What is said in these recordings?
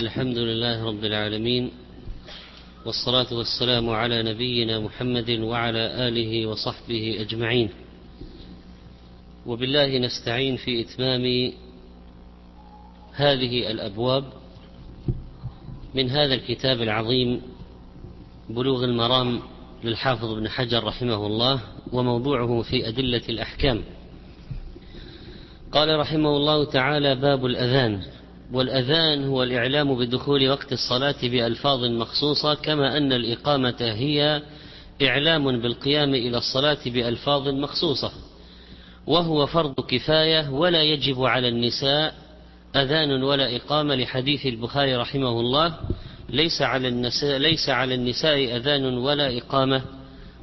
الحمد لله رب العالمين والصلاة والسلام على نبينا محمد وعلى آله وصحبه أجمعين وبالله نستعين في إتمام هذه الأبواب من هذا الكتاب العظيم بلوغ المرام للحافظ ابن حجر رحمه الله وموضوعه في أدلة الأحكام. قال رحمه الله تعالى باب الأذان. والأذان هو الإعلام بدخول وقت الصلاة بألفاظ مخصوصة كما أن الإقامة هي إعلام بالقيام إلى الصلاة بألفاظ مخصوصة. وهو فرض كفاية ولا يجب على النساء أذان ولا إقامة لحديث البخاري رحمه الله. ليس على النساء ليس على النساء أذان ولا إقامة.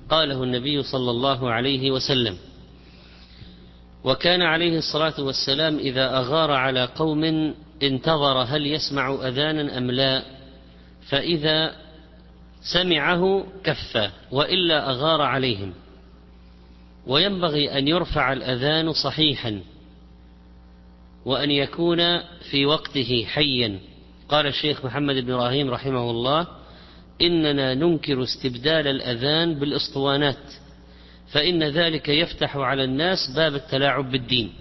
قاله النبي صلى الله عليه وسلم. وكان عليه الصلاة والسلام إذا أغار على قوم انتظر هل يسمع أذانا أم لا فإذا سمعه كف وإلا أغار عليهم. وينبغي أن يرفع الأذان صحيحا وأن يكون في وقته حيا. قال الشيخ محمد بن إبراهيم رحمه الله إننا ننكر استبدال الأذان بالإسطوانات. فإن ذلك يفتح على الناس باب التلاعب بالدين.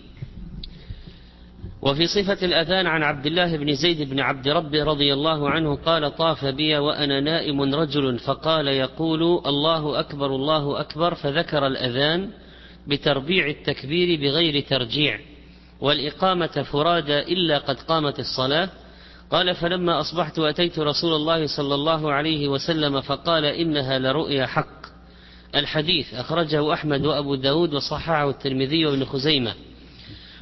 وفي صفة الأذان عن عبد الله بن زيد بن عبد ربه رضي الله عنه قال طاف بي وأنا نائم رجل فقال يقول الله أكبر الله أكبر. فذكر الأذان بتربيع التكبير بغير ترجيع والإقامة فرادى إلا قد قامت الصلاة. قال فلما أصبحت أتيت رسول الله صلى الله عليه وسلم فقال إنها لرؤيا حق. الحديث أخرجه أحمد وأبو داود وصححه الترمذي وابن خزيمة.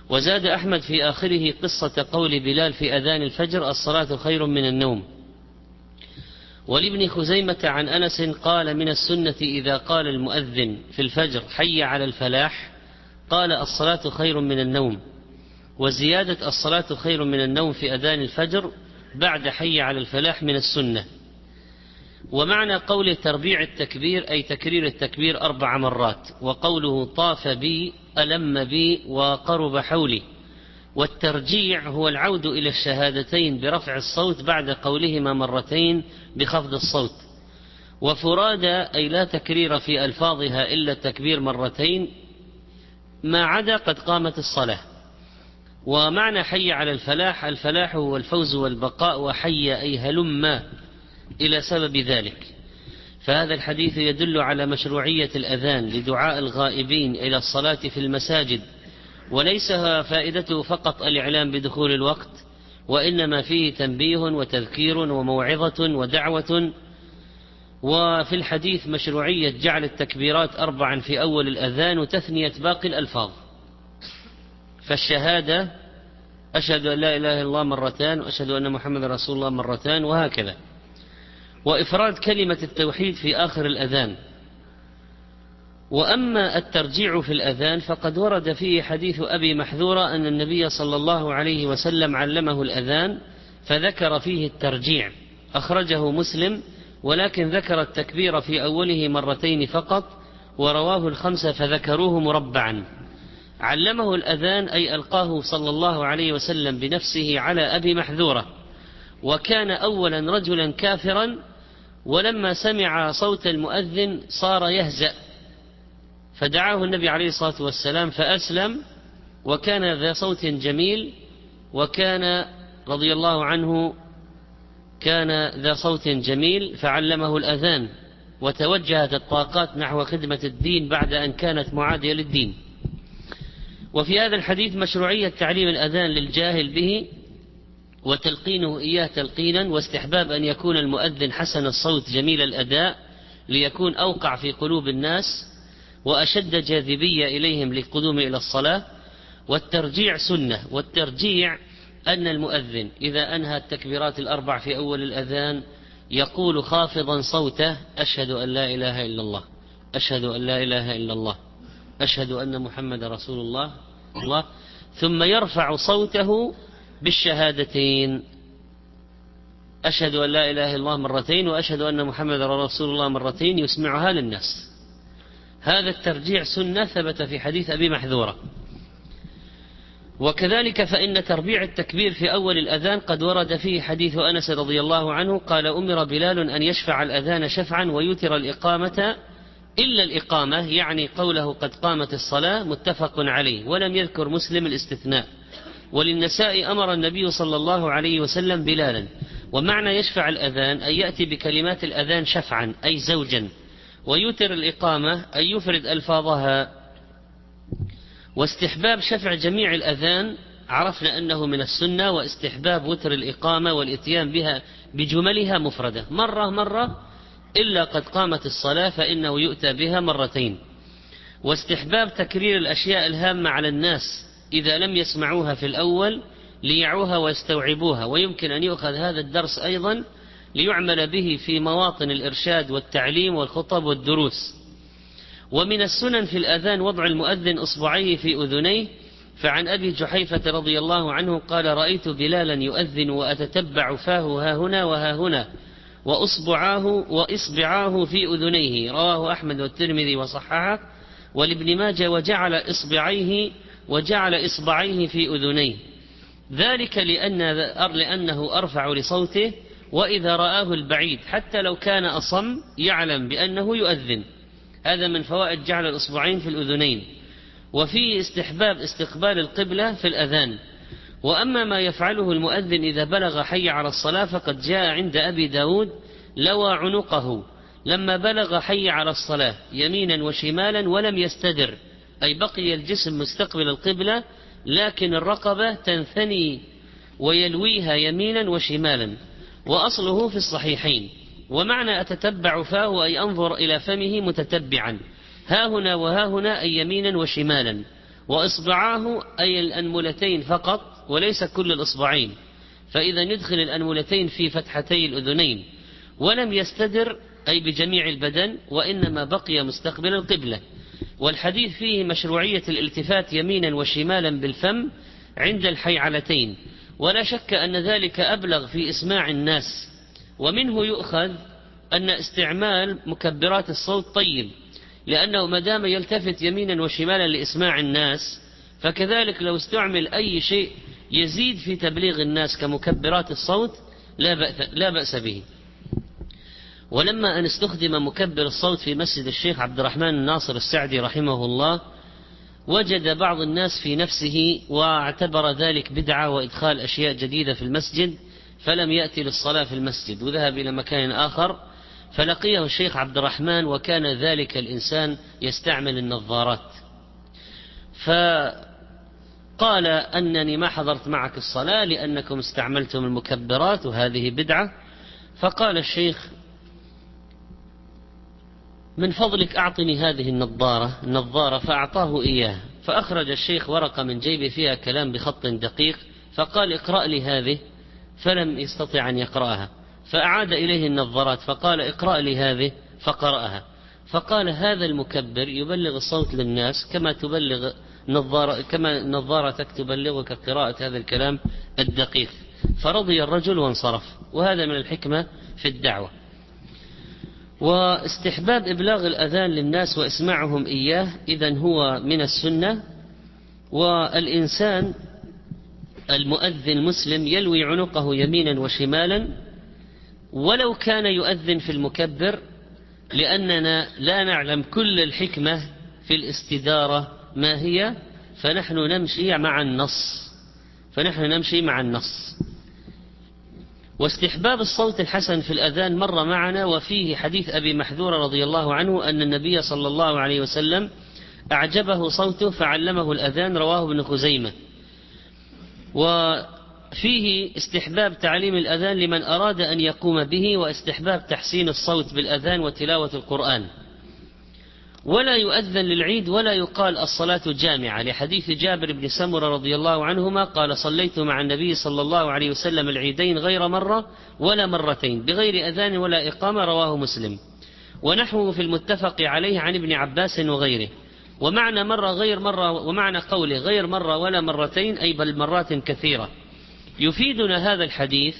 وزاد أحمد في آخره قصة قول بلال في أذان الفجر الصلاة خير من النوم. ولابن خزيمة عن أنس قال من السنة إذا قال المؤذن في الفجر حي على الفلاح قال الصلاة خير من النوم. وزيادة الصلاة خير من النوم في أذان الفجر بعد حي على الفلاح من السنة. ومعنى قول تربيع التكبير أي تكرير التكبير أربع مرات وقوله طاف بي ألم بي وقرب حولي. والترجيع هو العود إلى الشهادتين برفع الصوت بعد قولهما مرتين بخفض الصوت. وفرادى أي لا تكرير في ألفاظها إلا التكبير مرتين ما عدا قد قامت الصلاة. ومعنى حي على الفلاح الفلاح هو الفوز والبقاء وحي أي هلم إلى سبب ذلك. فهذا الحديث يدل على مشروعية الأذان لدعاء الغائبين إلى الصلاة في المساجد وليس فائدته فقط الإعلام بدخول الوقت وإنما فيه تنبيه وتذكير وموعظة ودعوة. وفي الحديث مشروعية جعل التكبيرات أربعا في أول الأذان وتثنية باقي الألفاظ. فالشهادة أشهد أن لا إله إلا الله مرتان وأشهد أن محمد رسول الله مرتان وهكذا. وإفراد كلمة التوحيد في آخر الأذان. وأما الترجيع في الأذان فقد ورد فيه حديث أبي محذورة أن النبي صلى الله عليه وسلم علمه الأذان فذكر فيه الترجيع. أخرجه مسلم ولكن ذكر التكبير في أوله مرتين فقط ورواه الخمسة فذكروه مربعا. علمه الأذان أي ألقاه صلى الله عليه وسلم بنفسه على أبي محذورة. وكان أولا رجلا كافرا ولما سمع صوت المؤذن صار يهزأ. فدعاه النبي عليه الصلاة والسلام فأسلم وكان ذا صوت جميل وكان رضي الله عنه كان ذا صوت جميل فعلمه الأذان وتوجهت الطاقات نحو خدمة الدين بعد أن كانت معادية للدين. وفي هذا الحديث مشروعية تعليم الأذان للجاهل به وتلقينه إياه تلقينا واستحباب أن يكون المؤذن حسن الصوت جميل الأداء ليكون أوقع في قلوب الناس وأشد جاذبية إليهم للقدوم إلى الصلاة. والترجيع سنة والترجيع أن المؤذن إذا أنهى التكبيرات الأربع في أول الأذان يقول خافضا صوته أشهد أن لا إله إلا الله أشهد أن لا إله إلا الله أشهد أن محمد رسول الله الله. ثم يرفع صوته بالشهادتين. أشهد أن لا إله إلا الله مرتين وأشهد أن محمد رسول الله مرتين يسمعها للناس. هذا الترجيع سنة ثبت في حديث أبي محذورة. وكذلك فإن تربيع التكبير في أول الأذان قد ورد فيه حديث أنس رضي الله عنه قال أمر بلال أن يشفع الأذان شفعا ويتر الإقامة إلا الإقامة يعني قوله قد قامت الصلاة متفق عليه ولم يذكر مسلم الاستثناء. وللنساء أمر النبي صلى الله عليه وسلم بلالا. ومعنى يشفع الأذان أن يأتي بكلمات الأذان شفعا أي زوجا. ويتر الإقامة أن يفرد ألفاظها. واستحباب شفع جميع الأذان عرفنا أنه من السنة واستحباب وتر الإقامة والإتيان بها بجملها مفردة. مرة مرة إلا قد قامت الصلاة فإنه يؤتى بها مرتين. واستحباب تكرير الأشياء الهامة على الناس إذا لم يسمعوها في الأول ليعوها ويستوعبوها ويمكن أن يؤخذ هذا الدرس أيضا ليعمل به في مواطن الإرشاد والتعليم والخطب والدروس. ومن السنن في الأذان وضع المؤذن إصبعيه في أذنيه فعن أبي جحيفة رضي الله عنه قال رأيت بلالا يؤذن وأتتبع فاه ها هنا وها هنا وأصبعاه وإصبعاه في أذنيه. رواه أحمد والترمذي وصححه ولابن ماجه وجعل إصبعيه وجعل إصبعيه في أذنيه. ذلك لأن لأنه أرفع لصوته وإذا رآه البعيد حتى لو كان أصم يعلم بأنه يؤذن. هذا من فوائد جعل الإصبعين في الأذنين. وفيه استحباب استقبال القبلة في الأذان. وأما ما يفعله المؤذن إذا بلغ حي على الصلاة فقد جاء عند أبي داود لوى عنقه. لما بلغ حي على الصلاة يمينا وشمالا ولم يستدر. أي بقي الجسم مستقبل القبلة لكن الرقبة تنثني ويلويها يمينا وشمالا وأصله في الصحيحين. ومعنى أتتبع فاه أي أنظر إلى فمه متتبعا. ها هنا وها هنا أي يمينا وشمالا. وإصبعاه أي الأنملتين فقط وليس كل الإصبعين. فإذا ندخل الأنملتين في فتحتي الأذنين. ولم يستدر أي بجميع البدن وإنما بقي مستقبل القبلة. والحديث فيه مشروعية الالتفات يمينا وشمالا بالفم عند الحيعلتين. ولا شك أن ذلك أبلغ في إسماع الناس. ومنه يؤخذ أن استعمال مكبرات الصوت طيب لأنه ما دام يلتفت يمينا وشمالا لإسماع الناس فكذلك لو استعمل أي شيء يزيد في تبليغ الناس كمكبرات الصوت لا بأس, به. ولما أن استخدم مكبر الصوت في مسجد الشيخ عبد الرحمن الناصر السعدي رحمه الله وجد بعض الناس في نفسه واعتبر ذلك بدعة وإدخال أشياء جديدة في المسجد فلم يأتي للصلاة في المسجد وذهب إلى مكان آخر فلقيه الشيخ عبد الرحمن وكان ذلك الإنسان يستعمل النظارات. فقال أنني ما حضرت معك الصلاة لأنكم استعملتم المكبرات وهذه بدعة. فقال الشيخ من فضلك أعطني هذه النظارة النظارة فأعطاه إياه. فأخرج الشيخ ورقة من جيبه فيها كلام بخط دقيق فقال اقرأ لي هذه. فلم يستطع أن يقرأها. فأعاد إليه النظارات فقال اقرأ لي هذه. فقرأها. فقال هذا المكبر يبلغ الصوت للناس كما تبلغ نظارة كما نظارتك تبلغك قراءة هذا الكلام الدقيق. فرضي الرجل وانصرف. وهذا من الحكمة في الدعوة. واستحباب إبلاغ الأذان للناس وإسماعهم إياه إذا هو من السنة. والإنسان المؤذن مسلم يلوي عنقه يمينا وشمالا ولو كان يؤذن في المكبر لأننا لا نعلم كل الحكمة في الاستدارة ما هي فنحن نمشي مع النص. فنحن نمشي مع النص. واستحباب الصوت الحسن في الأذان مر معنا وفيه حديث أبي محذور رضي الله عنه أن النبي صلى الله عليه وسلم أعجبه صوته فعلمه الأذان رواه ابن خزيمة. وفيه استحباب تعليم الأذان لمن أراد أن يقوم به واستحباب تحسين الصوت بالأذان وتلاوة القرآن. ولا يؤذن للعيد ولا يقال الصلاة جامعة. لحديث جابر بن سمرة رضي الله عنهما قال صليت مع النبي صلى الله عليه وسلم العيدين غير مرة ولا مرتين بغير أذان ولا إقامة رواه مسلم. ونحوه في المتفق عليه عن ابن عباس وغيره. ومعنى مرة غير مرة ومعنى قوله غير مرة ولا مرتين أي بل مرات كثيرة. يفيدنا هذا الحديث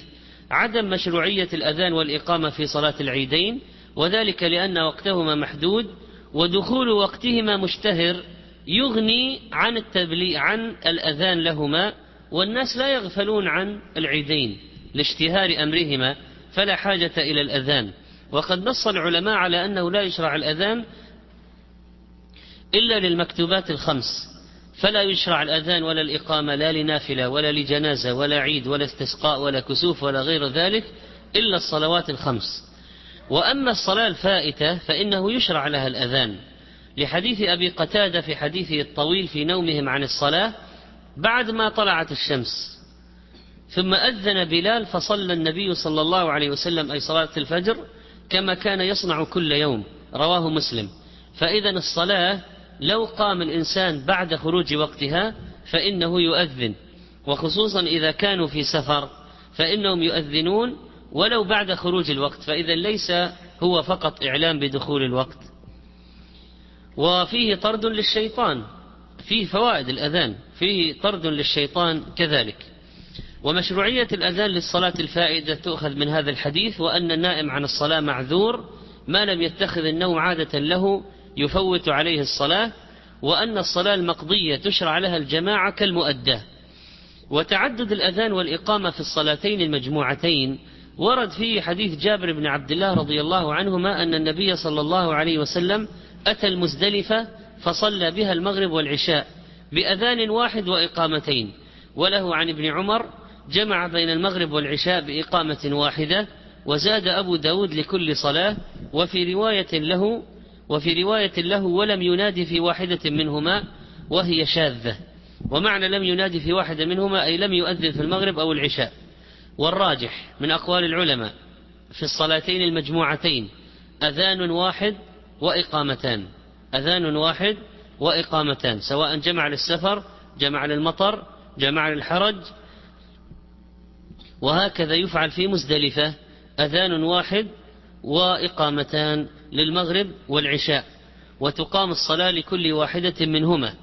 عدم مشروعية الأذان والإقامة في صلاة العيدين وذلك لأن وقتهما محدود ودخول وقتهما مشتهر يغني عن التبليغ عن الأذان لهما والناس لا يغفلون عن العيدين لاشتهار أمرهما فلا حاجة إلى الأذان. وقد نص العلماء على أنه لا يشرع الأذان إلا للمكتوبات الخمس. فلا يشرع الأذان ولا الإقامة لا لنافلة ولا لجنازة ولا عيد ولا استسقاء ولا كسوف ولا غير ذلك إلا الصلوات الخمس. وأما الصلاة الفائتة فإنه يشرع لها الأذان. لحديث أبي قتادة في حديثه الطويل في نومهم عن الصلاة بعد ما طلعت الشمس ثم أذن بلال فصلى النبي صلى الله عليه وسلم أي صلاة الفجر كما كان يصنع كل يوم رواه مسلم. فإذا الصلاة لو قام الإنسان بعد خروج وقتها فإنه يؤذن. وخصوصا إذا كانوا في سفر فإنهم يؤذنون ولو بعد خروج الوقت فإذا ليس هو فقط إعلام بدخول الوقت. وفيه طرد للشيطان فيه فوائد الأذان فيه طرد للشيطان كذلك. ومشروعية الأذان للصلاة الفائدة تؤخذ من هذا الحديث وأن النائم عن الصلاة معذور ما لم يتخذ النوم عادة له يفوت عليه الصلاة وأن الصلاة المقضية تشرع لها الجماعة كالمؤداه وتعدد الأذان والإقامة في الصلاتين المجموعتين ورد فيه حديث جابر بن عبد الله رضي الله عنهما أن النبي صلى الله عليه وسلم أتى المزدلفة فصلى بها المغرب والعشاء بأذان واحد وإقامتين. وله عن ابن عمر جمع بين المغرب والعشاء بإقامة واحدة وزاد أبو داود لكل صلاة وفي رواية له وفي رواية له ولم ينادي في واحدة منهما وهي شاذة. ومعنى لم ينادي في واحدة منهما أي لم يؤذن في المغرب أو العشاء. والراجح من أقوال العلماء في الصلاتين المجموعتين أذان واحد وإقامتان. أذان واحد وإقامتان سواء جمع للسفر جمع للمطر جمع للحرج. وهكذا يفعل في مزدلفة أذان واحد وإقامتان للمغرب والعشاء وتقام الصلاة لكل واحدة منهما.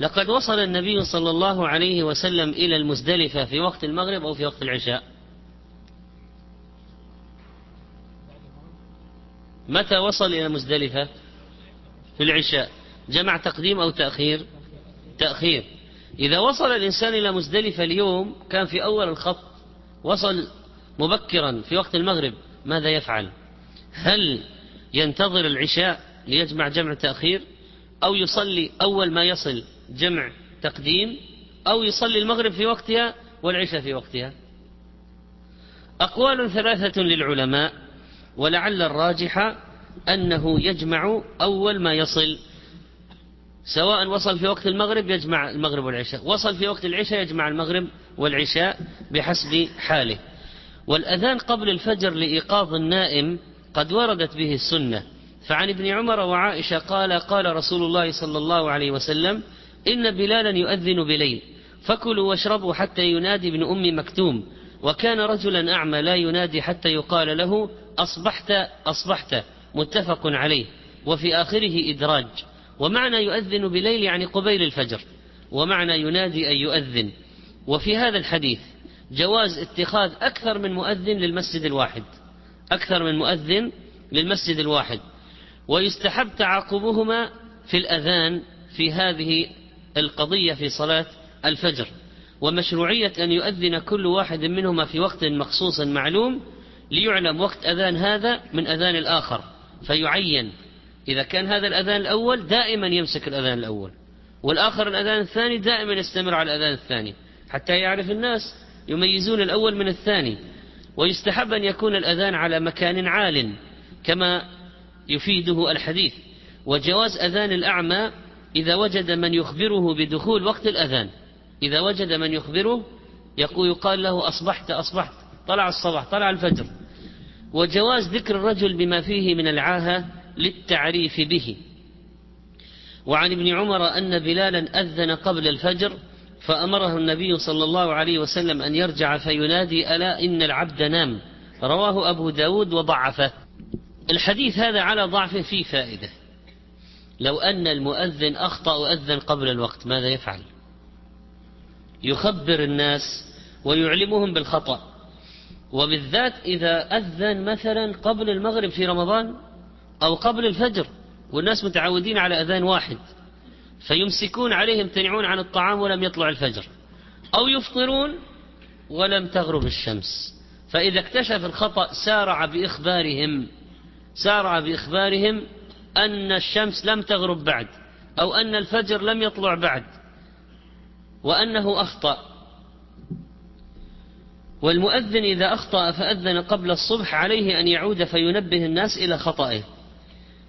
لقد وصل النبي صلى الله عليه وسلم إلى المزدلفة في وقت المغرب أو في وقت العشاء. متى وصل إلى مزدلفة؟ في العشاء. جمع تقديم أو تأخير؟ تأخير. إذا وصل الإنسان إلى مزدلفة اليوم كان في أول الخط وصل مبكرا في وقت المغرب ماذا يفعل؟ هل ينتظر العشاء ليجمع جمع تأخير؟ أو يصلي أول ما يصل جمع تقديم؟ أو يصلي المغرب في وقتها والعشاء في وقتها؟ أقوال ثلاثة للعلماء. ولعل الراجح أنه يجمع أول ما يصل. سواء وصل في وقت المغرب يجمع المغرب والعشاء وصل في وقت العشاء يجمع المغرب والعشاء بحسب حاله. والأذان قبل الفجر لإيقاظ النائم قد وردت به السنة. فعن ابن عمر وعائشة قال قال رسول الله صلى الله عليه وسلم إن بلالا يؤذن بليل فكلوا واشربوا حتى ينادي ابن أم مكتوم. وكان رجلا أعمى لا ينادي حتى يقال له أصبحت أصبحت متفق عليه وفي آخره إدراج. ومعنى يؤذن بليل يعني قبيل الفجر. ومعنى ينادي أن يؤذن. وفي هذا الحديث جواز اتخاذ أكثر من مؤذن للمسجد الواحد. أكثر من مؤذن للمسجد الواحد. ويستحب تعاقبهما في الأذان في هذه القضية في صلاة الفجر. ومشروعية أن يؤذن كل واحد منهما في وقت مخصوص معلوم ليعلم وقت أذان هذا من أذان الآخر. فيعين. إذا كان هذا الأذان الأول دائما يمسك الأذان الأول. والآخر الأذان الثاني دائما يستمر على الأذان الثاني. حتى يعرف الناس يميزون الأول من الثاني. ويستحب أن يكون الأذان على مكان عال كما يفيده الحديث. وجواز أذان الأعمى إذا وجد من يخبره بدخول وقت الأذان. إذا وجد من يخبره يقول يقال له أصبحت أصبحت. طلع الصباح طلع الفجر. وجواز ذكر الرجل بما فيه من العاهة للتعريف به. وعن ابن عمر أن بلالا أذن قبل الفجر فأمره النبي صلى الله عليه وسلم أن يرجع فينادي ألا إن العبد نام؟ رواه أبو داود وضعفه. الحديث هذا على ضعف فيه فائدة. لو أن المؤذن أخطأ وأذن قبل الوقت ماذا يفعل؟ يخبر الناس ويعلمهم بالخطأ. وبالذات إذا أذن مثلا قبل المغرب في رمضان أو قبل الفجر والناس متعودين على أذان واحد فيمسكون عليه يمتنعون عن الطعام ولم يطلع الفجر أو يفطرون ولم تغرب الشمس. فإذا اكتشف الخطأ سارع بإخبارهم سارع بإخبارهم أن الشمس لم تغرب بعد أو أن الفجر لم يطلع بعد وأنه أخطأ. والمؤذن إذا أخطأ فأذن قبل الصبح عليه أن يعود فينبه الناس إلى خطئه.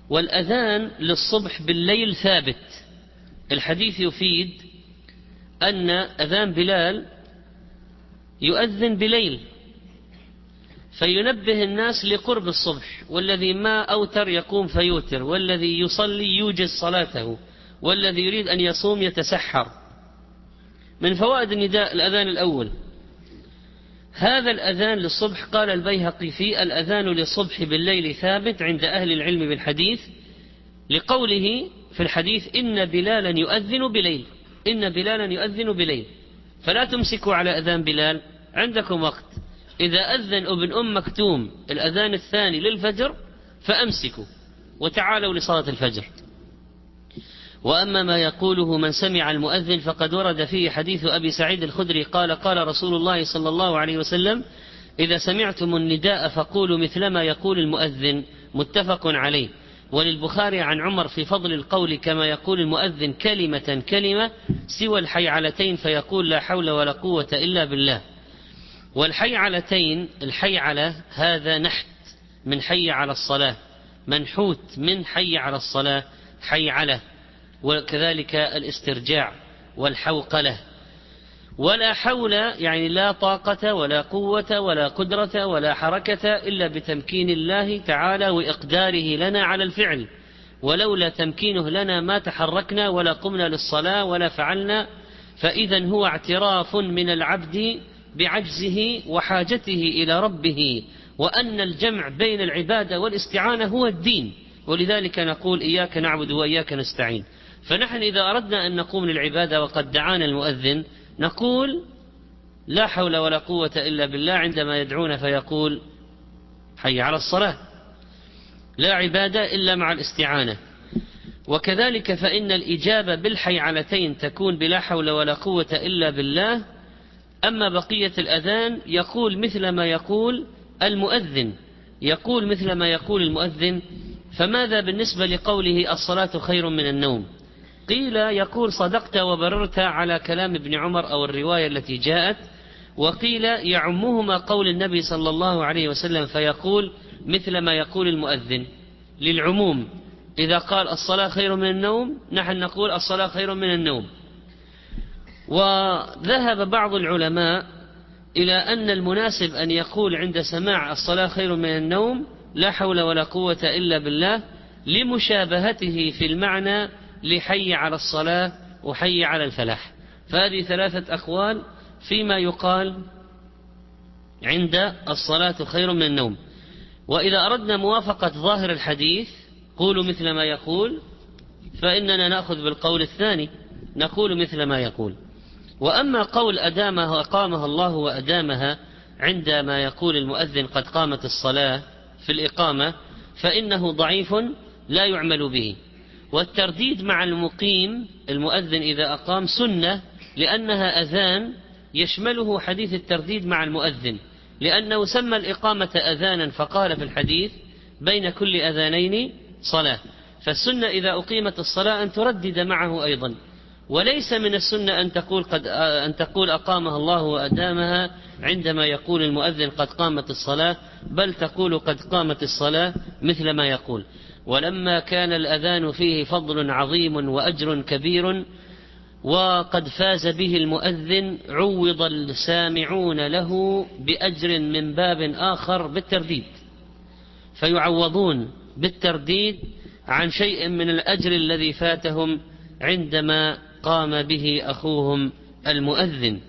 والأذان للصبح بالليل ثابت. الحديث يفيد أن أذان بلال يؤذن بليل. فينبه الناس لقرب الصبح. والذي ما أوتر يقوم فيوتر. والذي يصلي يوجز صلاته. والذي يريد أن يصوم يتسحر. من فوائد النداء الأذان الأول. هذا الأذان للصبح قال البيهقي في الأذان للصبح بالليل ثابت عند أهل العلم بالحديث لقوله في الحديث إن بلالا يؤذن بليل إن بلالا يؤذن بليل. فلا تمسكوا على أذان بلال عندكم وقت. إذا أذن ابن أم مكتوم الأذان الثاني للفجر فأمسكوا وتعالوا لصلاة الفجر. وأما ما يقوله من سمع المؤذن فقد ورد فيه حديث أبي سعيد الخدري قال قال رسول الله صلى الله عليه وسلم إذا سمعتم النداء فقولوا مثلما يقول المؤذن متفق عليه. وللبخاري عن عمر في فضل القول كما يقول المؤذن كلمة كلمة سوى الحيعلتين فيقول لا حول ولا قوة إلا بالله. والحيعلتين الحيعلة هذا نحت من حي على الصلاة منحوت من حي على الصلاة حيعلة. وكذلك الاسترجاع والحوقلة. ولا حول يعني لا طاقة ولا قوة ولا قدرة ولا حركة إلا بتمكين الله تعالى وإقداره لنا على الفعل. ولولا تمكينه لنا ما تحركنا ولا قمنا للصلاة ولا فعلنا. فإذا هو اعتراف من العبد بعجزه وحاجته إلى ربه وأن الجمع بين العبادة والاستعانة هو الدين. ولذلك نقول إياك نعبد وإياك نستعين. فنحن إذا أردنا أن نقوم للعبادة وقد دعانا المؤذن نقول لا حول ولا قوة إلا بالله عندما يدعون فيقول حي على الصلاة. لا عبادة إلا مع الاستعانة. وكذلك فإن الإجابة بالحيعلتين تكون بلا حول ولا قوة إلا بالله. أما بقية الأذان يقول مثل ما يقول المؤذن. يقول مثل ما يقول المؤذن فماذا بالنسبة لقوله الصلاة خير من النوم؟ قيل يقول صدقت وبررت على كلام ابن عمر أو الرواية التي جاءت وقيل يعمهما قول النبي صلى الله عليه وسلم فيقول مثل ما يقول المؤذن للعموم إذا قال الصلاة خير من النوم نحن نقول الصلاة خير من النوم. وذهب بعض العلماء إلى أن المناسب أن يقول عند سماع الصلاة خير من النوم لا حول ولا قوة إلا بالله لمشابهته في المعنى لحي على الصلاة وحي على الفلاح. فهذه ثلاثة أقوال فيما يقال عند الصلاة خير من النوم. وإذا أردنا موافقة ظاهر الحديث قولوا مثل ما يقول فإننا نأخذ بالقول الثاني نقول مثل ما يقول. وأما قول أدامها أقامها الله وأدامها عندما يقول المؤذن قد قامت الصلاة في الإقامة فإنه ضعيف لا يعمل به. والترديد مع المقيم المؤذن إذا أقام سنة لأنها أذان يشمله حديث الترديد مع المؤذن. لأنه سمى الإقامة أذانا فقال في الحديث بين كل أذانين صلاة. فالسنة إذا أقيمت الصلاة أن تردد معه أيضا. وليس من السنة أن تقول قد أن تقول أقامها الله وأدامها عندما يقول المؤذن قد قامت الصلاة بل تقول قد قامت الصلاة مثل ما يقول. ولما كان الأذان فيه فضل عظيم وأجر كبير وقد فاز به المؤذن عوض السامعون له بأجر من باب آخر بالترديد. فيعوضون بالترديد عن شيء من الأجر الذي فاتهم عندما قام به أخوهم المؤذن.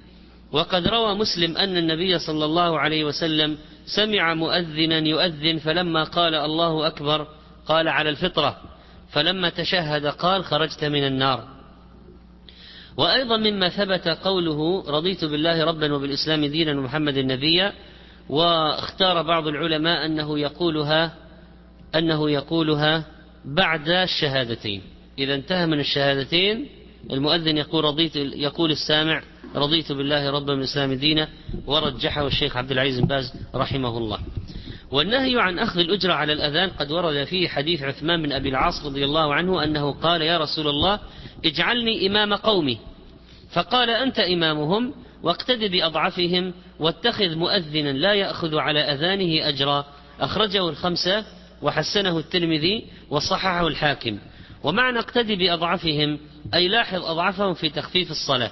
وقد روى مسلم أن النبي صلى الله عليه وسلم سمع مؤذنا يؤذن فلما قال الله أكبر قال على الفطرة فلما تشهد قال خرجت من النار. وأيضا مما ثبت قوله رضيت بالله ربا وبالإسلام دينا ومحمد نبيا واختار بعض العلماء أنه يقولها أنه يقولها بعد الشهادتين. إذا انتهى من الشهادتين المؤذن يقول رضيت يقول السامع رضيت بالله ربا من الإسلام دينا ورجحه الشيخ عبد العزيز بن باز رحمه الله. والنهي عن أخذ الأجرة على الأذان قد ورد فيه حديث عثمان بن أبي العاص رضي الله عنه أنه قال يا رسول الله اجعلني إمام قومي. فقال أنت إمامهم واقتد بأضعفهم واتخذ مؤذنا لا يأخذ على أذانه أجرا. أخرجه الخمسة وحسنه الترمذي وصححه الحاكم. ومعنى اقتدي بأضعفهم أي لاحظ أضعفهم في تخفيف الصلاة.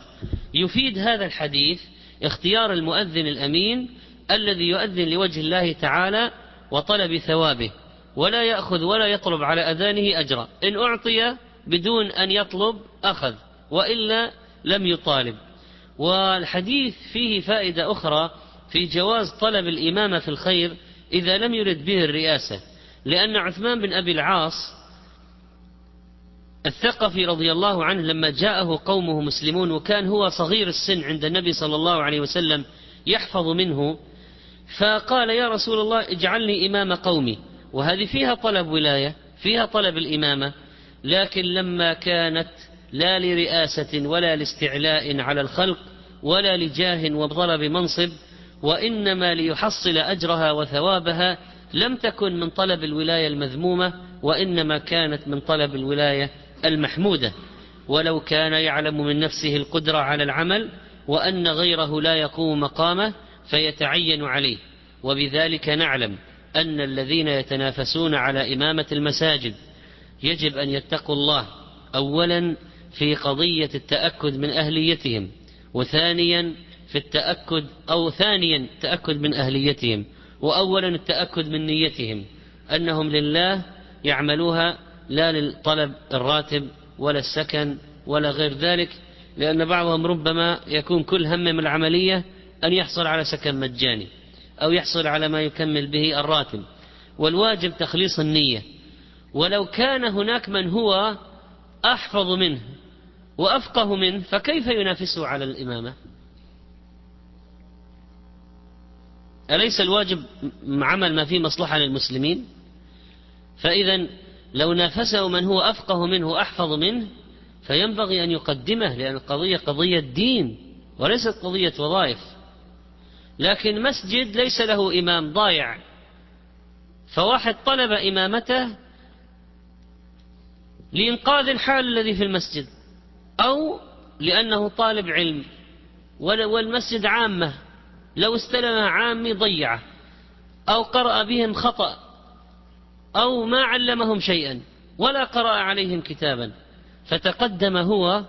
يفيد هذا الحديث اختيار المؤذن الأمين الذي يؤذن لوجه الله تعالى وطلب ثوابه ولا يأخذ ولا يطلب على أذانه أجرا. إن أعطي بدون أن يطلب أخذ وإلا لم يطالب. والحديث فيه فائدة أخرى في جواز طلب الإمامة في الخير إذا لم يرد به الرئاسة. لأن عثمان بن أبي العاص الثقفي رضي الله عنه لما جاءه قومه مسلمون وكان هو صغير السن عند النبي صلى الله عليه وسلم يحفظ منه فقال يا رسول الله اجعلني إمام قومي. وهذه فيها طلب ولاية فيها طلب الإمامة لكن لما كانت لا لرئاسة ولا لاستعلاء على الخلق ولا لجاه وطلب منصب وإنما ليحصل أجرها وثوابها لم تكن من طلب الولاية المذمومة وإنما كانت من طلب الولاية المحمودة. ولو كان يعلم من نفسه القدرة على العمل وأن غيره لا يقوم مقامه فيتعين عليه. وبذلك نعلم أن الذين يتنافسون على إمامة المساجد يجب أن يتقوا الله أولا في قضية التأكد من أهليتهم وثانيا في التأكد أو ثانيا التأكد من أهليتهم وأولا التأكد من نيتهم أنهم لله يعملوها لا للطلب الراتب ولا السكن ولا غير ذلك لأن بعضهم ربما يكون كل همه من العملية أن يحصل على سكن مجاني أو يحصل على ما يكمل به الراتب. والواجب تخليص النية. ولو كان هناك من هو أحفظ منه وأفقه منه فكيف ينافسه على الإمامة؟ أليس الواجب عمل ما فيه مصلحة للمسلمين؟ فإذا لو نافسه من هو أفقه منه وأحفظ منه فينبغي أن يقدمه لأن القضية قضية دين وليست قضية وظائف. لكن مسجد ليس له إمام ضايع. فواحد طلب إمامته لإنقاذ الحال الذي في المسجد أو لأنه طالب علم. والمسجد عامة. لو استلم عامي ضيعه أو قرأ بهم خطأ أو ما علمهم شيئا ولا قرأ عليهم كتابا. فتقدم هو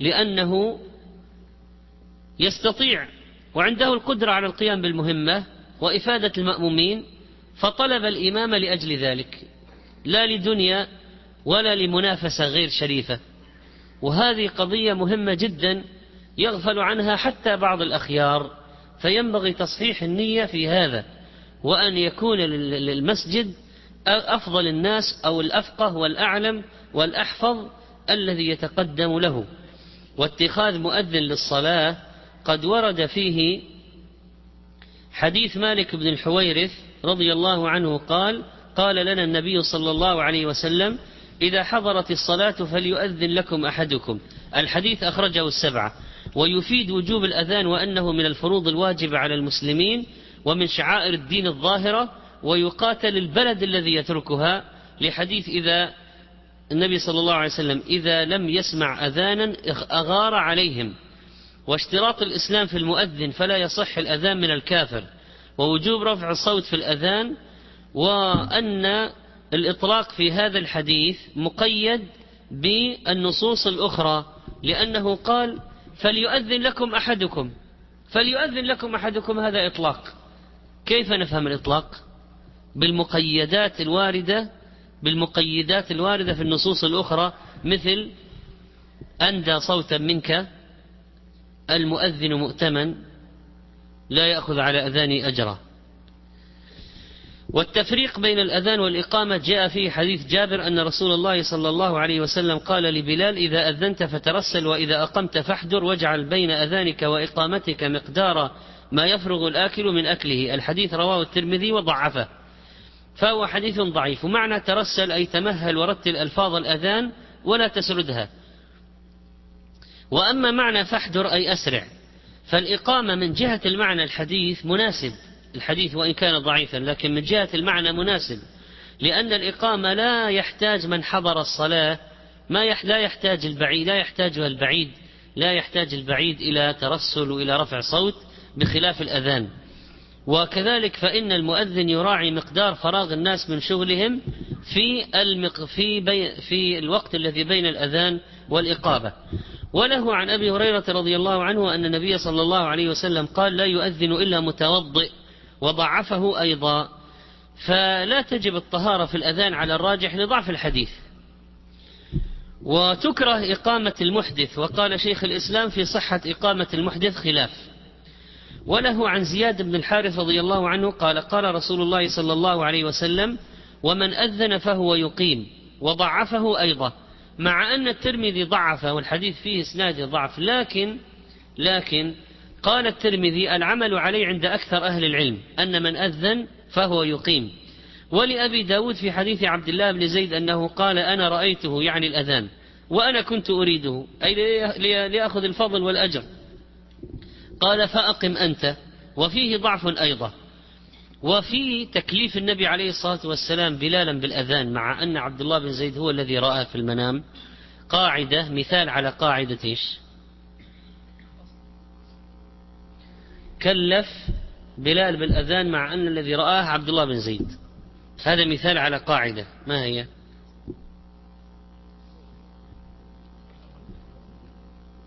لأنه يستطيع وعنده القدرة على القيام بالمهمة وإفادة المأمومين فطلب الإمام لأجل ذلك لا لدنيا ولا لمنافسة غير شريفة. وهذه قضية مهمة جدا يغفل عنها حتى بعض الأخيار فينبغي تصحيح النية في هذا وأن يكون للمسجد أفضل الناس أو الأفقه والأعلم والأحفظ الذي يتقدم له. واتخاذ مؤذن للصلاة قد ورد فيه حديث مالك بن الحويرث رضي الله عنه قال قال لنا النبي صلى الله عليه وسلم إذا حضرت الصلاة فليؤذن لكم أحدكم. الحديث أخرجه السبعة. ويفيد وجوب الأذان وأنه من الفروض الواجبة على المسلمين ومن شعائر الدين الظاهرة ويقاتل البلد الذي يتركها لحديث إذا النبي صلى الله عليه وسلم إذا لم يسمع أذانا أغار عليهم. واشتراط الإسلام في المؤذن فلا يصح الأذان من الكافر ووجوب رفع الصوت في الأذان وأن الإطلاق في هذا الحديث مقيد بالنصوص الأخرى لأنه قال فليؤذن لكم أحدكم. فليؤذن لكم أحدكم هذا إطلاق. كيف نفهم الإطلاق؟ بالمقيدات الواردة بالمقيدات الواردة في النصوص الأخرى مثل أندى صوتا منك المؤذن مؤتمن لا يأخذ على أذاني أجرا. والتفريق بين الأذان والإقامة جاء في حديث جابر أن رسول الله صلى الله عليه وسلم قال لبلال إذا أذنت فترسل وإذا أقمت فاحذر واجعل بين أذانك وإقامتك مقدار ما يفرغ الآكل من أكله. الحديث رواه الترمذي وضعفه. فهو حديث ضعيف. ومعنى ترسل أي تمهل ورتل ألفاظ الأذان ولا تسردها. وأما معنى فاحذر أي أسرع فالإقامة من جهة المعنى الحديث مناسب الحديث وإن كان ضعيفا لكن من جهة المعنى مناسب لأن الإقامة لا يحتاج من حضر الصلاة ما يح لا يحتاج البعيد لا يحتاجها البعيد لا يحتاج البعيد إلى ترسل وإلى رفع صوت بخلاف الأذان. وكذلك فإن المؤذن يراعي مقدار فراغ الناس من شغلهم في المق في بي في الوقت الذي بين الأذان والإقامة. وله عن أبي هريرة رضي الله عنه أن النبي صلى الله عليه وسلم قال لا يؤذن إلا متوضئ وضعفه أيضا. فلا تجب الطهارة في الأذان على الراجح لضعف الحديث. وتكره إقامة المحدث وقال شيخ الإسلام في صحة إقامة المحدث خلاف. وله عن زياد بن الحارث رضي الله عنه قال قال رسول الله صلى الله عليه وسلم ومن أذن فهو يقيم وضعفه أيضا. مع أن الترمذي ضعفه والحديث فيه إسناد ضعف لكن لكن قال الترمذي العمل عليه عند أكثر أهل العلم أن من أذن فهو يقيم. ولأبي داود في حديث عبد الله بن زيد أنه قال أنا رأيته يعني الأذان وأنا كنت أريده أي ليأخذ الفضل والأجر. قال فأقم أنت. وفيه ضعف أيضا. وفي تكليف النبي عليه الصلاة والسلام بلالا بالأذان مع أن عبد الله بن زيد هو الذي رأى في المنام. قاعدة مثال على قاعدة إيش؟ كلف بلال بالأذان مع أن الذي رآه عبد الله بن زيد. هذا مثال على قاعدة. ما هي؟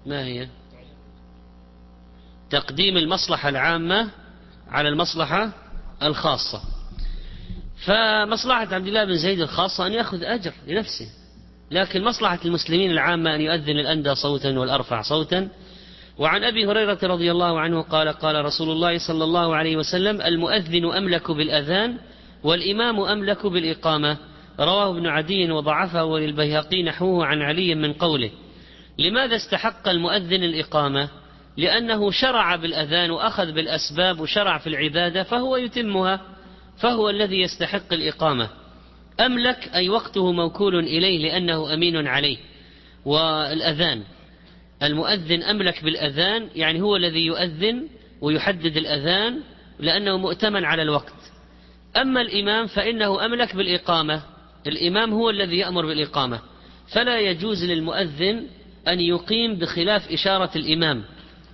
ما هي؟ تقديم المصلحة العامة على المصلحة الخاصة. فمصلحة عبد الله بن زيد الخاصة أن يأخذ أجر لنفسه. لكن مصلحة المسلمين العامة أن يؤذن الأندى صوتا والأرفع صوتا. وعن أبي هريرة رضي الله عنه قال قال رسول الله صلى الله عليه وسلم المؤذن أملك بالأذان والإمام أملك بالإقامة. رواه ابن عدي وضعفه وللبيهقي نحوه عن علي من قوله لماذا استحق المؤذن الإقامة؟ لأنه شرع بالأذان وأخذ بالأسباب وشرع في العبادة فهو يتمها فهو الذي يستحق الإقامة. أملك أي وقته موكول إليه لأنه أمين عليه. والأذان المؤذن أملك بالأذان يعني هو الذي يؤذن ويحدد الأذان لأنه مؤتمن على الوقت. أما الإمام فإنه أملك بالإقامة. الإمام هو الذي يأمر بالإقامة. فلا يجوز للمؤذن أن يقيم بخلاف إشارة الإمام.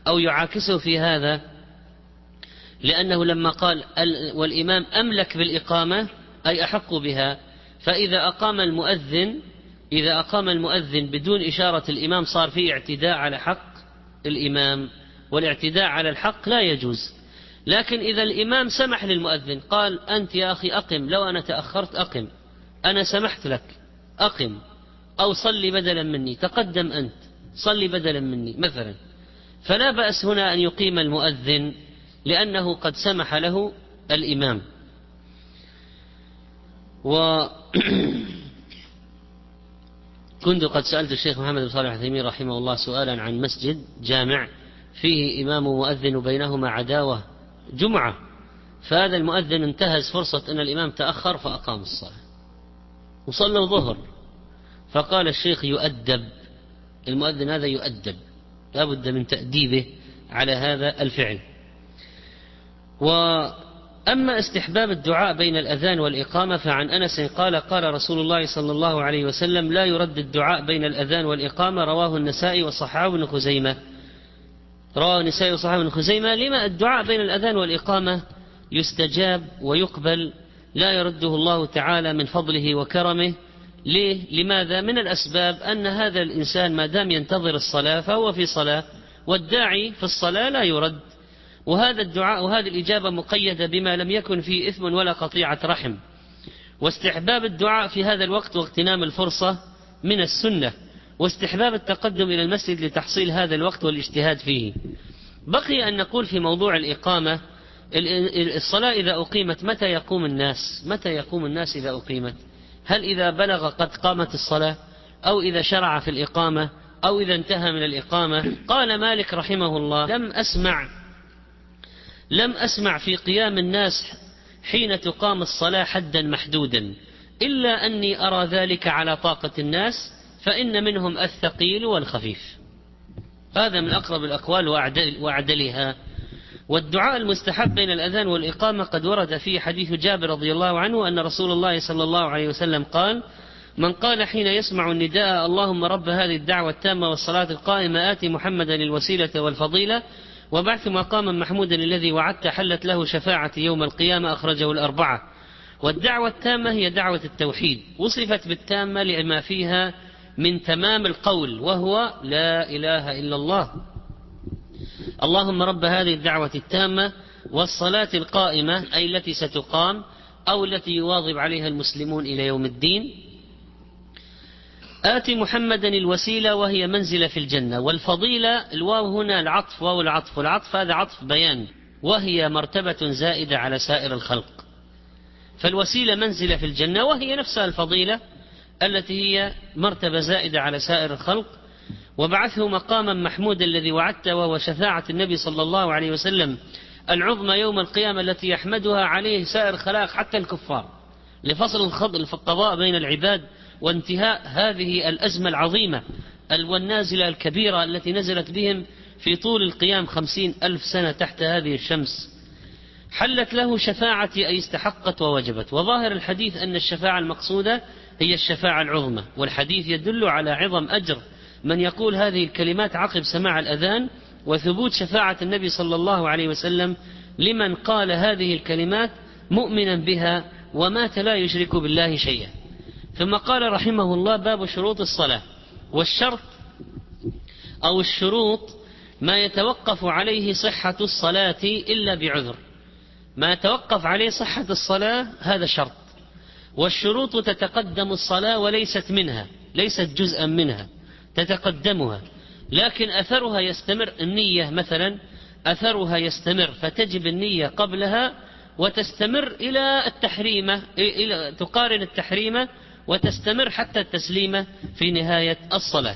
أو يعاكسه في هذا لأنه لما قال والإمام أملك بالإقامة أي أحق بها فإذا أقام المؤذن إذا أقام المؤذن بدون إشارة الإمام صار فيه اعتداء على حق الإمام والاعتداء على الحق لا يجوز. لكن إذا الإمام سمح للمؤذن قال أنت يا أخي أقم لو أنا تأخرت أقم أنا سمحت لك أقم أو صلي بدلا مني تقدم أنت صلي بدلا مني مثلا. فلا بأس هنا أن يقيم المؤذن لأنه قد سمح له الإمام. و كنت قد سألت الشيخ محمد بن صالح العثيمين رحمه الله سؤالا عن مسجد جامع فيه إمام مؤذن بينهما عداوة جمعة فهذا المؤذن انتهز فرصة أن الإمام تأخر فأقام الصلاة وصلوا الظهر. فقال الشيخ يؤدب المؤذن هذا يؤدب. لا بد من تأديبه على هذا الفعل. وأما استحباب الدعاء بين الأذان والإقامة فعن أنس قال قال رسول الله صلى الله عليه وسلم لا يرد الدعاء بين الأذان والإقامة رواه النسائي وصححه بن خزيمة. رواه النسائي وصححه بن خزيمة لما الدعاء بين الأذان والإقامة يستجاب ويقبل لا يرده الله تعالى من فضله وكرمه. ليه؟ لماذا؟ من الأسباب أن هذا الإنسان ما دام ينتظر الصلاة فهو في صلاة والداعي في الصلاة لا يرد. وهذا الدعاء وهذه الإجابة مقيدة بما لم يكن فيه إثم ولا قطيعة رحم. واستحباب الدعاء في هذا الوقت واغتنام الفرصة من السنة. واستحباب التقدم إلى المسجد لتحصيل هذا الوقت والاجتهاد فيه. بقي أن نقول في موضوع الإقامة الصلاة إذا أقيمت متى يقوم الناس؟ متى يقوم الناس إذا أقيمت؟ هل إذا بلغ قد قامت الصلاة أو إذا شرع في الإقامة أو إذا انتهى من الإقامة؟ قال مالك رحمه الله لم أسمع لم أسمع في قيام الناس حين تقام الصلاة حدا محدودا إلا أني أرى ذلك على طاقة الناس فإن منهم الثقيل والخفيف. هذا من أقرب الأقوال وأعدل وأعدلها. والدعاء المستحب بين الأذان والإقامة قد ورد فيه حديث جابر رضي الله عنه أن رسول الله صلى الله عليه وسلم قال من قال حين يسمع النداء اللهم رب هذه الدعوة التامة والصلاة القائمة آتي محمدا الوسيلة والفضيلة وبعث مقاما محمودا الذي وعدت حلت له شفاعة يوم القيامة أخرجه الأربعة. والدعوة التامة هي دعوة التوحيد وصفت بالتامة لما فيها من تمام القول وهو لا إله إلا الله. اللهم رب هذه الدعوة التامة والصلاة القائمة أي التي ستقام أو التي يواظب عليها المسلمون إلى يوم الدين. آت محمدا الوسيلة وهي منزلة في الجنة. والفضيلة الواو هنا العطف واو العطف. والعطف هذا عطف بيان. وهي مرتبة زائدة على سائر الخلق. فالوسيلة منزلة في الجنة وهي نفسها الفضيلة التي هي مرتبة زائدة على سائر الخلق. وبعثه مقاما محمودا الذي وعدته وهو شفاعة النبي صلى الله عليه وسلم العظمى يوم القيامة التي يحمدها عليه سائر الخلائق حتى الكفار. لفصل القضاء بين العباد وانتهاء هذه الأزمة العظيمة والنازلة الكبيرة التي نزلت بهم في طول القيام خمسين ألف سنة تحت هذه الشمس. حلت له شفاعة أي استحقت ووجبت. وظاهر الحديث أن الشفاعة المقصودة هي الشفاعة العظمى والحديث يدل على عظم أجر من يقول هذه الكلمات عقب سماع الأذان وثبوت شفاعة النبي صلى الله عليه وسلم لمن قال هذه الكلمات مؤمنا بها ومات لا يشرك بالله شيئا. ثم قال رحمه الله باب شروط الصلاة والشرط أو الشروط ما يتوقف عليه صحة الصلاة إلا بعذر. ما يتوقف عليه صحة الصلاة هذا شرط. والشروط تتقدم الصلاة وليست منها ليست جزءا منها. تتقدمها لكن أثرها يستمر النية مثلا أثرها يستمر فتجب النية قبلها وتستمر إلى التحريمة إلى تقارن التحريمة وتستمر حتى التسليمة في نهاية الصلاة.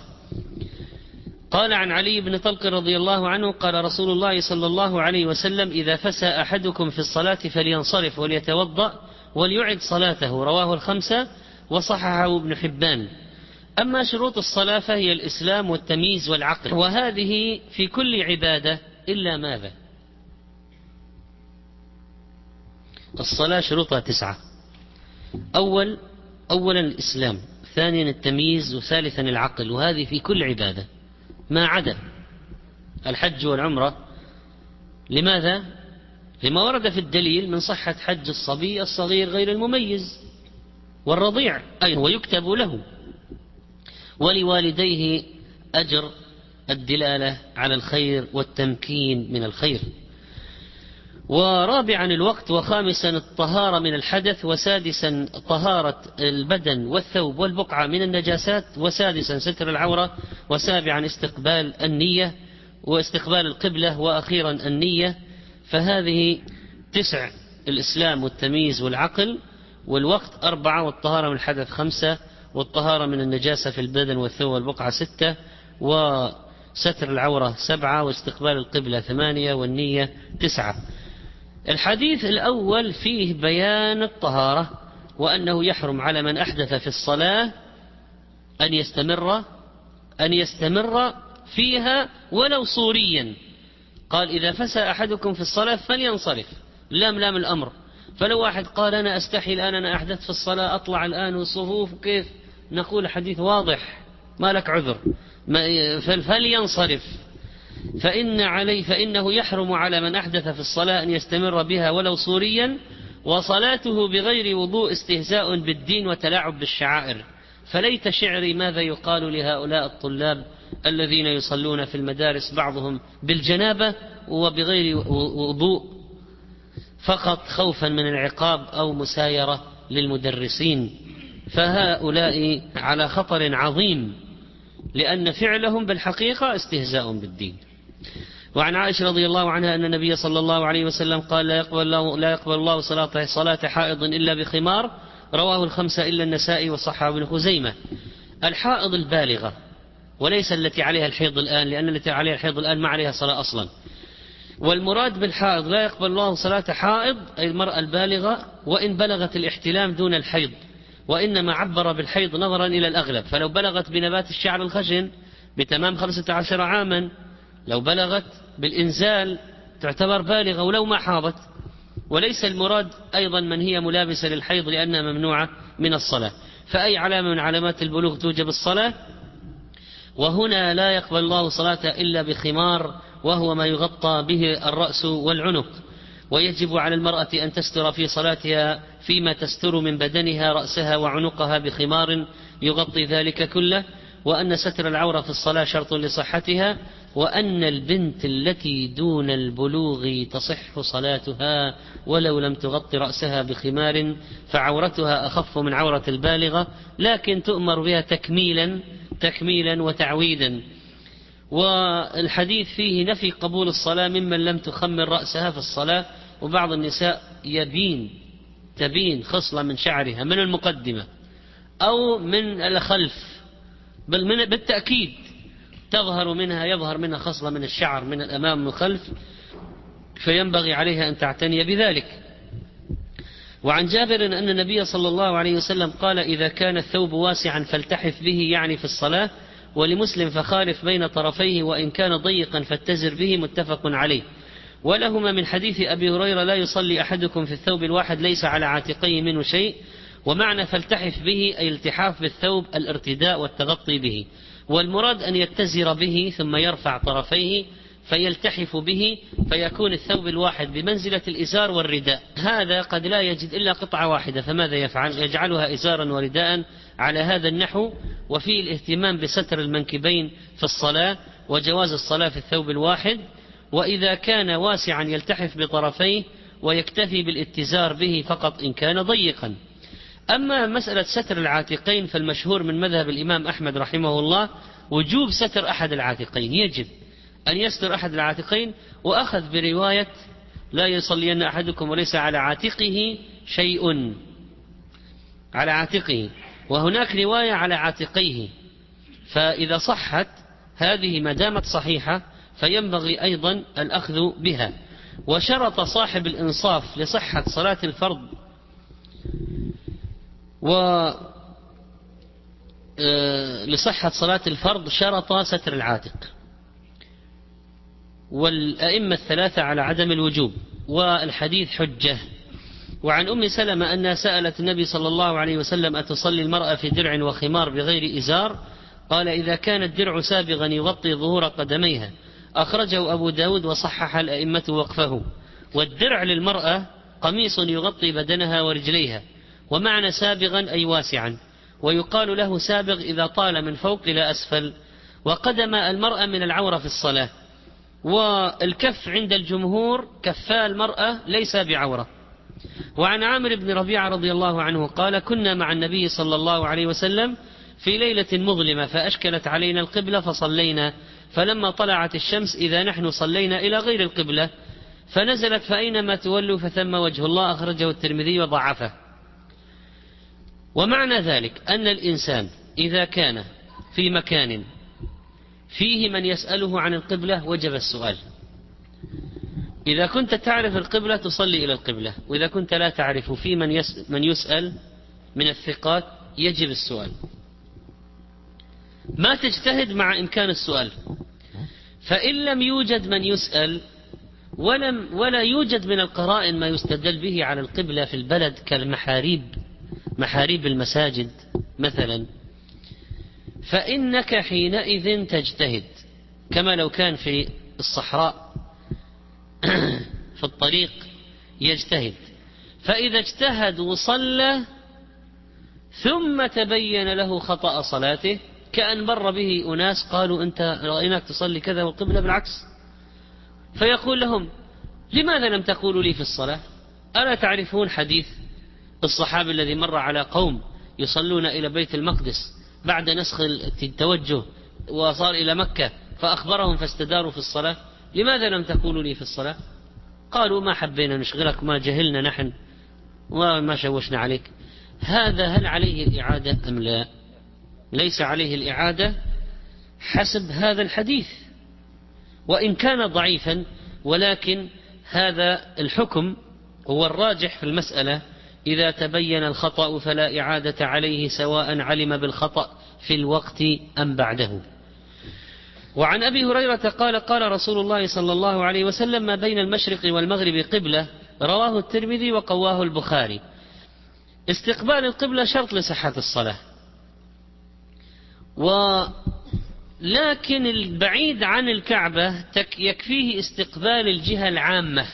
قال عن علي بن طلق رضي الله عنه قال رسول الله صلى الله عليه وسلم إذا فسى أحدكم في الصلاة فلينصرف وليتوضأ وليعد صلاته. رواه الخمسة وصححه ابن حبان. أما شروط الصلاة فهي الإسلام والتمييز والعقل وهذه في كل عبادة إلا ماذا؟ الصلاة شروطها تسعة. أول أولا الإسلام ثانيا التمييز وثالثا العقل وهذه في كل عبادة. ما عدا الحج والعمرة. لماذا؟ لما ورد في الدليل من صحة حج الصبي الصغير غير المميز والرضيع أي ويكتب له. ولوالديه أجر الدلالة على الخير والتمكين من الخير. ورابعا الوقت وخامسا الطهارة من الحدث وسادسا طهارة البدن والثوب والبقعة من النجاسات وسادسا ستر العورة وسابعا استقبال النية واستقبال القبلة وأخيرا النية. فهذه تسع الإسلام والتمييز والعقل. والوقت أربعة والطهارة من الحدث خمسة. والطهارة من النجاسة في البدن والثوب والبقعة ستة وستر العورة سبعة واستقبال القبلة ثمانية والنية تسعة. الحديث الأول فيه بيان الطهارة وأنه يحرم على من أحدث في الصلاة أن يستمر أن يستمر فيها ولو صوريا. قال إذا فسى أحدكم في الصلاة فلينصرف. لام لام الأمر. فلو واحد قال أنا أستحي الآن أنا أحدث في الصلاة أطلع الآن والصفوف كيف؟ نقول حديث واضح ما لك عذر. فلينصرف. فإن عليه فإنه يحرم على من أحدث في الصلاة أن يستمر بها ولو صوريا وصلاته بغير وضوء استهزاء بالدين وتلاعب بالشعائر. فليت شعري ماذا يقال لهؤلاء الطلاب الذين يصلون في المدارس بعضهم بالجنابة وبغير وضوء؟ فقط خوفا من العقاب أو مسايرة للمدرسين. فهؤلاء على خطر عظيم لأن فعلهم بالحقيقة استهزاء بالدين. وعن عائشة رضي الله عنها أن النبي صلى الله عليه وسلم قال لا يقبل الله, لا يقبل الله صلاة, صلاة حائض إلا بخمار. رواه الخمسة إلا النسائي وصححه ابن خزيمة الحائض البالغة وليس التي عليها الحيض الآن لأن التي عليها الحيض الآن ما عليها صلاة أصلا. والمراد بالحائض لا يقبل الله صلاة حائض أي المرأة البالغة وإن بلغت الاحتلام دون الحيض. وإنما عبر بالحيض نظرا إلى الأغلب. فلو بلغت بنبات الشعر الخشن بتمام خمسة عشر عاما لو بلغت بالإنزال تعتبر بالغة ولو ما حاضت. وليس المراد أيضا من هي ملابسة للحيض لأنها ممنوعة من الصلاة. فأي علامة من علامات البلوغ توجب الصلاة؟ وهنا لا يقبل الله صلاة إلا بخمار وهو ما يغطى به الرأس والعنق. ويجب على المرأة أن تستر في صلاتها فيما تستر من بدنها رأسها وعنقها بخمار يغطي ذلك كله وأن ستر العورة في الصلاة شرط لصحتها وأن البنت التي دون البلوغ تصح صلاتها ولو لم تغط رأسها بخمار فعورتها أخف من عورة البالغة لكن تؤمر بها تكميلا تكميلا وتعويدا. والحديث فيه نفي قبول الصلاة ممن لم تخمر رأسها في الصلاة وبعض النساء يبين تبين خصلة من شعرها من المقدمة أو من الخلف بل من بالتأكيد تظهر منها يظهر منها خصلة من الشعر من الأمام من الخلف فينبغي عليها أن تعتني بذلك. وعن جابر أن النبي صلى الله عليه وسلم قال إذا كان الثوب واسعا فالتحف به يعني في الصلاة ولمسلم فخالف بين طرفيه وإن كان ضيقا فاتزر به متفق عليه. ولهما من حديث أبي هريرة لا يصلي أحدكم في الثوب الواحد ليس على عاتقيه منه شيء ومعنى فالتحف به أي التحاف بالثوب الارتداء والتغطي به. والمراد أن يتزر به ثم يرفع طرفيه فيلتحف به فيكون الثوب الواحد بمنزلة الإزار والرداء. هذا قد لا يجد إلا قطعة واحدة فماذا يفعل؟ يجعلها إزارا ورداء على هذا النحو وفيه الاهتمام بستر المنكبين في الصلاة وجواز الصلاة في الثوب الواحد وإذا كان واسعا يلتحف بطرفيه ويكتفي بالاتزار به فقط إن كان ضيقا. أما مسألة ستر العاتقين فالمشهور من مذهب الإمام أحمد رحمه الله وجوب ستر أحد العاتقين يجب. أن يستر أحد العاتقين وأخذ برواية لا يصلين أحدكم وليس على عاتقه شيء. على عاتقه. وهناك رواية على عاتقيه. فإذا صحت هذه ما دامت صحيحة فينبغي أيضا الأخذ بها. وشرط صاحب الإنصاف لصحة صلاة الفرض. و آه، لصحة صلاة الفرض شرط ستر العاتق. والأئمة الثلاثة على عدم الوجوب والحديث حجة. وعن أم سلمة أنها سألت النبي صلى الله عليه وسلم أتصلي المرأة في درع وخمار بغير إزار؟ قال إذا كان الدرع سابغا يغطي ظهور قدميها. أخرجه أبو داود وصحح الأئمة وقفه. والدرع للمرأة قميص يغطي بدنها ورجليها. ومعنى سابغا أي واسعا. ويقال له سابغ إذا طال من فوق إلى أسفل. وقدم المرأة من العورة في الصلاة. والكف عند الجمهور كفا المرأة ليس بعورة. وعن عامر بن ربيعة رضي الله عنه قال كنا مع النبي صلى الله عليه وسلم في ليلة مظلمة فأشكلت علينا القبلة فصلينا فلما طلعت الشمس إذا نحن صلينا إلى غير القبلة فنزلت فأينما تولوا فثم وجه الله أخرجه الترمذي وضعفه. ومعنى ذلك أن الإنسان إذا كان في مكان فيه من يسأله عن القبلة وجب السؤال. إذا كنت تعرف القبلة تصلي إلى القبلة وإذا كنت لا تعرف في من, من يسأل من الثقات يجب السؤال. ما تجتهد مع إمكان السؤال. فإن لم يوجد من يسأل ولم ولا يوجد من القرائن ما يستدل به على القبلة في البلد كالمحاريب محاريب المساجد مثلا. فإنك حينئذ تجتهد كما لو كان في الصحراء في الطريق يجتهد. فإذا اجتهد وصلى ثم تبين له خطأ صلاته كأن مر به أناس قالوا أنت رأيناك تصلي كذا والقبلة بالعكس. فيقول لهم لماذا لم تقولوا لي في الصلاة؟ ألا تعرفون حديث الصحابي الذي مر على قوم يصلون إلى بيت المقدس بعد نسخ التوجه وصار إلى مكة فأخبرهم فاستداروا في الصلاة. لماذا لم تقولوا لي في الصلاة؟ قالوا ما حبينا نشغلك ما جهلنا نحن وما شوشنا عليك. هذا هل عليه الإعادة أم لا؟ ليس عليه الإعادة حسب هذا الحديث. وإن كان ضعيفا ولكن هذا الحكم هو الراجح في المسألة. إذا تبين الخطأ فلا إعادة عليه سواء علم بالخطأ في الوقت أم بعده. وعن أبي هريرة قال قال رسول الله صلى الله عليه وسلم ما بين المشرق والمغرب قبلة رواه الترمذي وقواه البخاري. استقبال القبلة شرط لصحة الصلاة. ولكن البعيد عن الكعبة يكفيه استقبال الجهة العامة.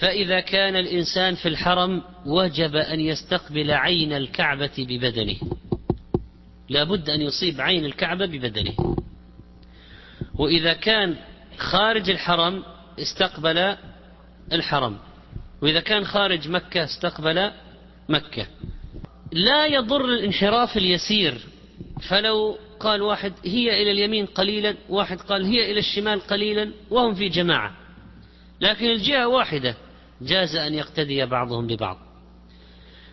فإذا كان الإنسان في الحرم وجب أن يستقبل عين الكعبة ببدنه. لا بد أن يصيب عين الكعبة ببدنه. وإذا كان خارج الحرم استقبل الحرم. وإذا كان خارج مكة استقبل مكة. لا يضر الانحراف اليسير. فلو قال واحد هي إلى اليمين قليلا. واحد قال هي إلى الشمال قليلا. وهم في جماعة. لكن الجهة واحدة. جاز أن يقتدي بعضهم ببعض.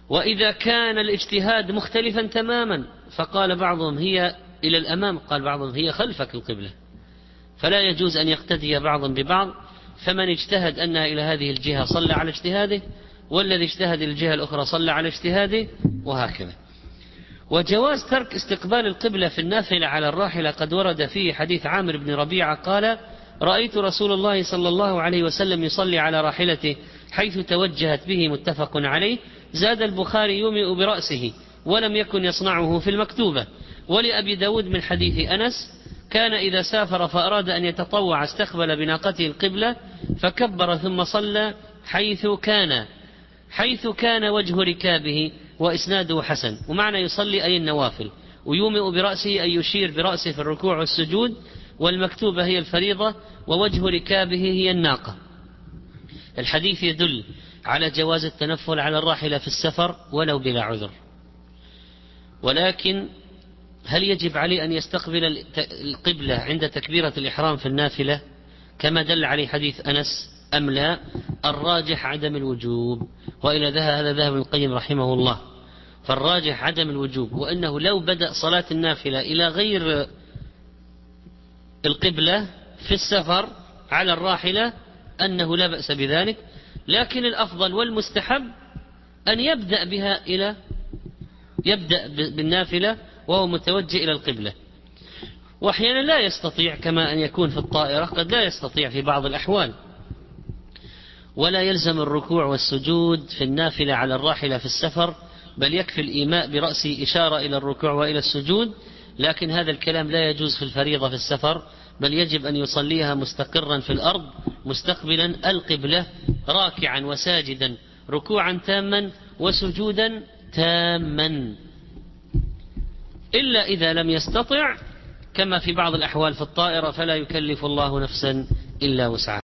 وإذا كان الاجتهاد مختلفا تماما فقال بعضهم هي إلى الأمام قال بعضهم هي خلفك القبلة. فلا يجوز أن يقتدي بعض ببعض. فمن اجتهد أنها إلى هذه الجهة صلى على اجتهاده والذي اجتهد الجهة الأخرى صلى على اجتهاده وهكذا. وجواز ترك استقبال القبلة في النافلة على الراحلة قد ورد فيه حديث عامر بن ربيعة قال رأيت رسول الله صلى الله عليه وسلم يصلي على راحلته حيث توجهت به متفق عليه زاد البخاري يومئ برأسه ولم يكن يصنعه في المكتوبة. ولأبي داود من حديث أنس كان إذا سافر فأراد أن يتطوع استقبل بناقته القبلة فكبر ثم صلى حيث كان حيث كان وجه ركابه وإسناده حسن. ومعنى يصلي أي النوافل. ويومئ برأسه أي يشير برأسه في الركوع والسجود والمكتوبة هي الفريضة ووجه ركابه هي الناقة. الحديث يدل على جواز التنفل على الراحلة في السفر ولو بلا عذر. ولكن هل يجب عليه أن يستقبل القبلة عند تكبيرة الإحرام في النافلة كما دل عليه حديث أنس أم لا؟ الراجح عدم الوجوب وإلى هذا ذهب ابن القيم رحمه الله. فالراجح عدم الوجوب وأنه لو بدأ صلاة النافلة إلى غير القبلة في السفر على الراحلة أنه لا بأس بذلك لكن الأفضل والمستحب أن يبدأ بها إلى يبدأ بالنافلة وهو متوجه إلى القبلة. وأحيانا لا يستطيع كما أن يكون في الطائرة قد لا يستطيع في بعض الأحوال. ولا يلزم الركوع والسجود في النافلة على الراحلة في السفر بل يكفي الإيماء برأسه إشارة إلى الركوع وإلى السجود لكن هذا الكلام لا يجوز في الفريضة في السفر. بل يجب أن يصليها مستقرا في الأرض مستقبلا القبلة راكعا وساجدا ركوعا تاما وسجودا تاما. إلا إذا لم يستطع كما في بعض الأحوال في الطائرة فلا يكلف الله نفسا إلا وسعها.